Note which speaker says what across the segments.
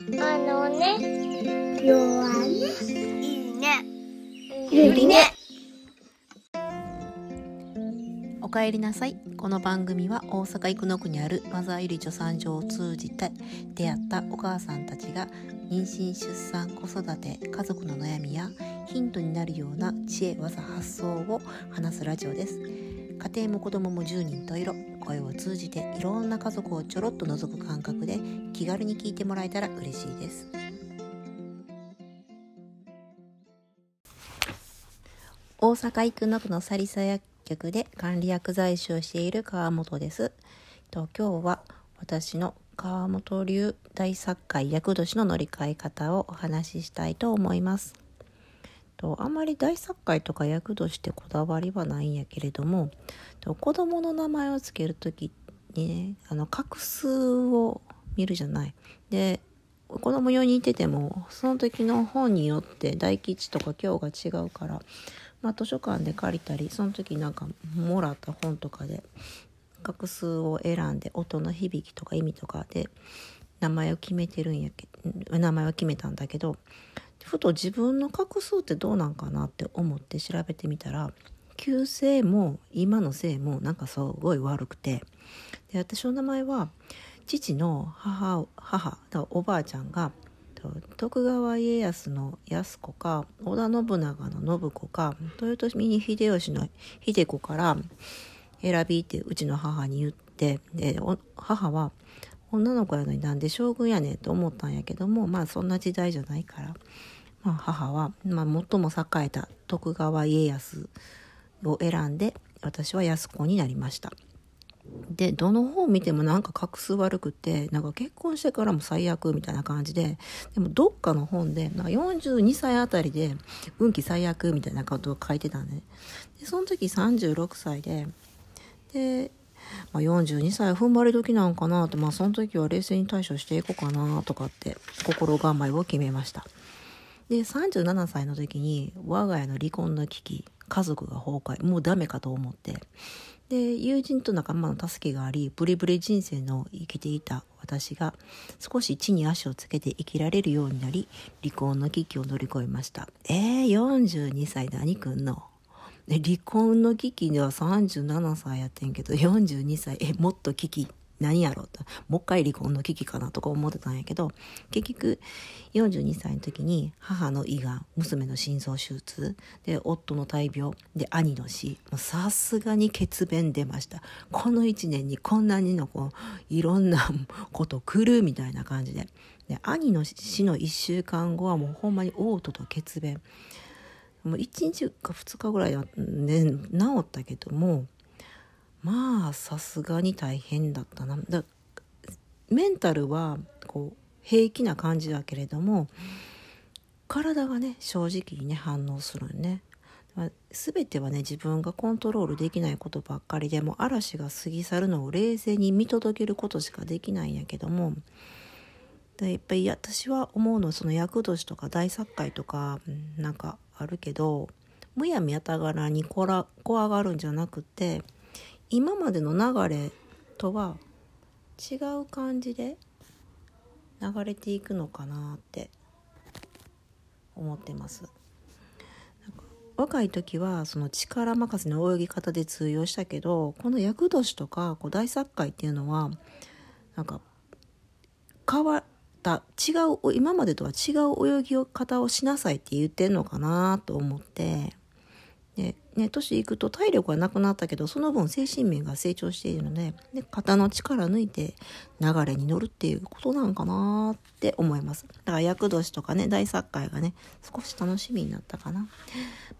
Speaker 1: あのね、弱ね。
Speaker 2: いいね。
Speaker 1: ゆりね。
Speaker 3: おかえりなさいこの番組は大阪生野区にあるマザーゆり助産所を通じて出会ったお母さんたちが妊娠出産子育て家族の悩みやヒントになるような知恵技発想を話すラジオです家庭も子供も10人十色声を通じていろんな家族をちょろっと覗く感覚で気軽に聞いてもらえたら嬉しいです大阪生野区のサリサ薬局で管理薬剤師をしている川本です。と今日は私の川本流大作会厄年の乗り換え方をお話ししたいと思います。とあまり大作会とか厄年ってこだわりはないんやけれどもと子供の名前を付ける時にねあの画数を見るじゃない。で子供4人いててもその時の本によって大吉とか今日が違うからまあ、図書館で借りたりその時なんかもらった本とかで画数を選んで音の響きとか意味とかで名前を決めてるんやけ名前を決めたんだけどふと自分の画数ってどうなんかなって思って調べてみたら旧姓も今の姓もなんかすごい悪くて。で私の名前は父の母母おばあちゃんが徳川家康の康子か織田信長の信子か豊臣秀吉の秀子から選びってうちの母に言ってで母は女の子やのになんで将軍やねんと思ったんやけどもまあそんな時代じゃないから、まあ、母は、まあ、最も栄えた徳川家康を選んで私は安子になりました。でどの本見てもなんか画数悪くてなんか結婚してからも最悪みたいな感じででもどっかの本でなんか42歳あたりで運気最悪みたいなことを書いてたんででその時36歳でで、まあ、42歳踏ん張り時なんかなとまあその時は冷静に対処していこうかなとかって心構えを決めましたで37歳の時に我が家の離婚の危機家族が崩壊もうダメかと思って。で友人と仲間の助けがありブリブリ人生の生きていた私が少し地に足をつけて生きられるようになり離婚の危機を乗り越えました。えー、42歳何くんの？で離婚の危機では37歳やってんけど42歳えもっと危機。何やろうと。もう一回離婚の危機かなとか思ってたんやけど結局42歳の時に母の胃がん娘の心臓手術。で夫の大病。で兄の死。さすがに血便出ました。この1年にこんなにのこういろんなこと来るみたいな感じで。で兄の死の1週間後はもうほんまに嘔吐と血便。もう1日か2日ぐらいは、ね、治ったけどもまあさすがに大変だったな。だメンタルはこう平気な感じだけれども体がね正直にね反応するね。全てはね自分がコントロールできないことばっかりでも嵐が過ぎ去るのを冷静に見届けることしかできないんやけどもでやっぱり私は思うのはその厄年とか大作会とかなんかあるけどむやみやたがらにこら怖がるんじゃなくて今までの流れとは違う感じで流れていくのかなって思ってます。若い時はその力任せの泳ぎ方で通用したけどこの厄年とかこう大作会っていうのはなんか変わった違う今までとは違う泳ぎ方をしなさいって言ってんのかなと思ってでね、年いくと体力はなくなったけどその分精神面が成長しているのでで肩の力抜いて流れに乗るっていうことなんかなって思います。だから厄年とかね大作会がね少し楽しみになったかな、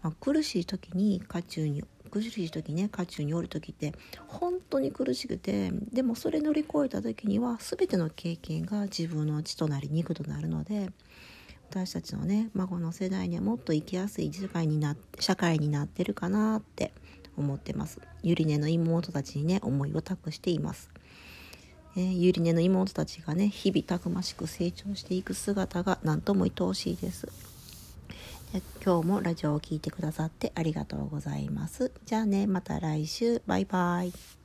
Speaker 3: まあ、苦しい時に渦中に苦しい時ね渦中におる時って本当に苦しくてでもそれ乗り越えた時には全ての経験が自分の血となり肉となるので私たちのね孫の世代にはもっと生きやすい社会にな社会になってるかなって思ってます。ゆりねの妹たちにね思いを託しています、えー、ゆりねの妹たちがね日々たくましく成長していく姿が何とも愛おしいです。今日もラジオを聴いてくださってありがとうございます。じゃあねまた来週。バイバイ。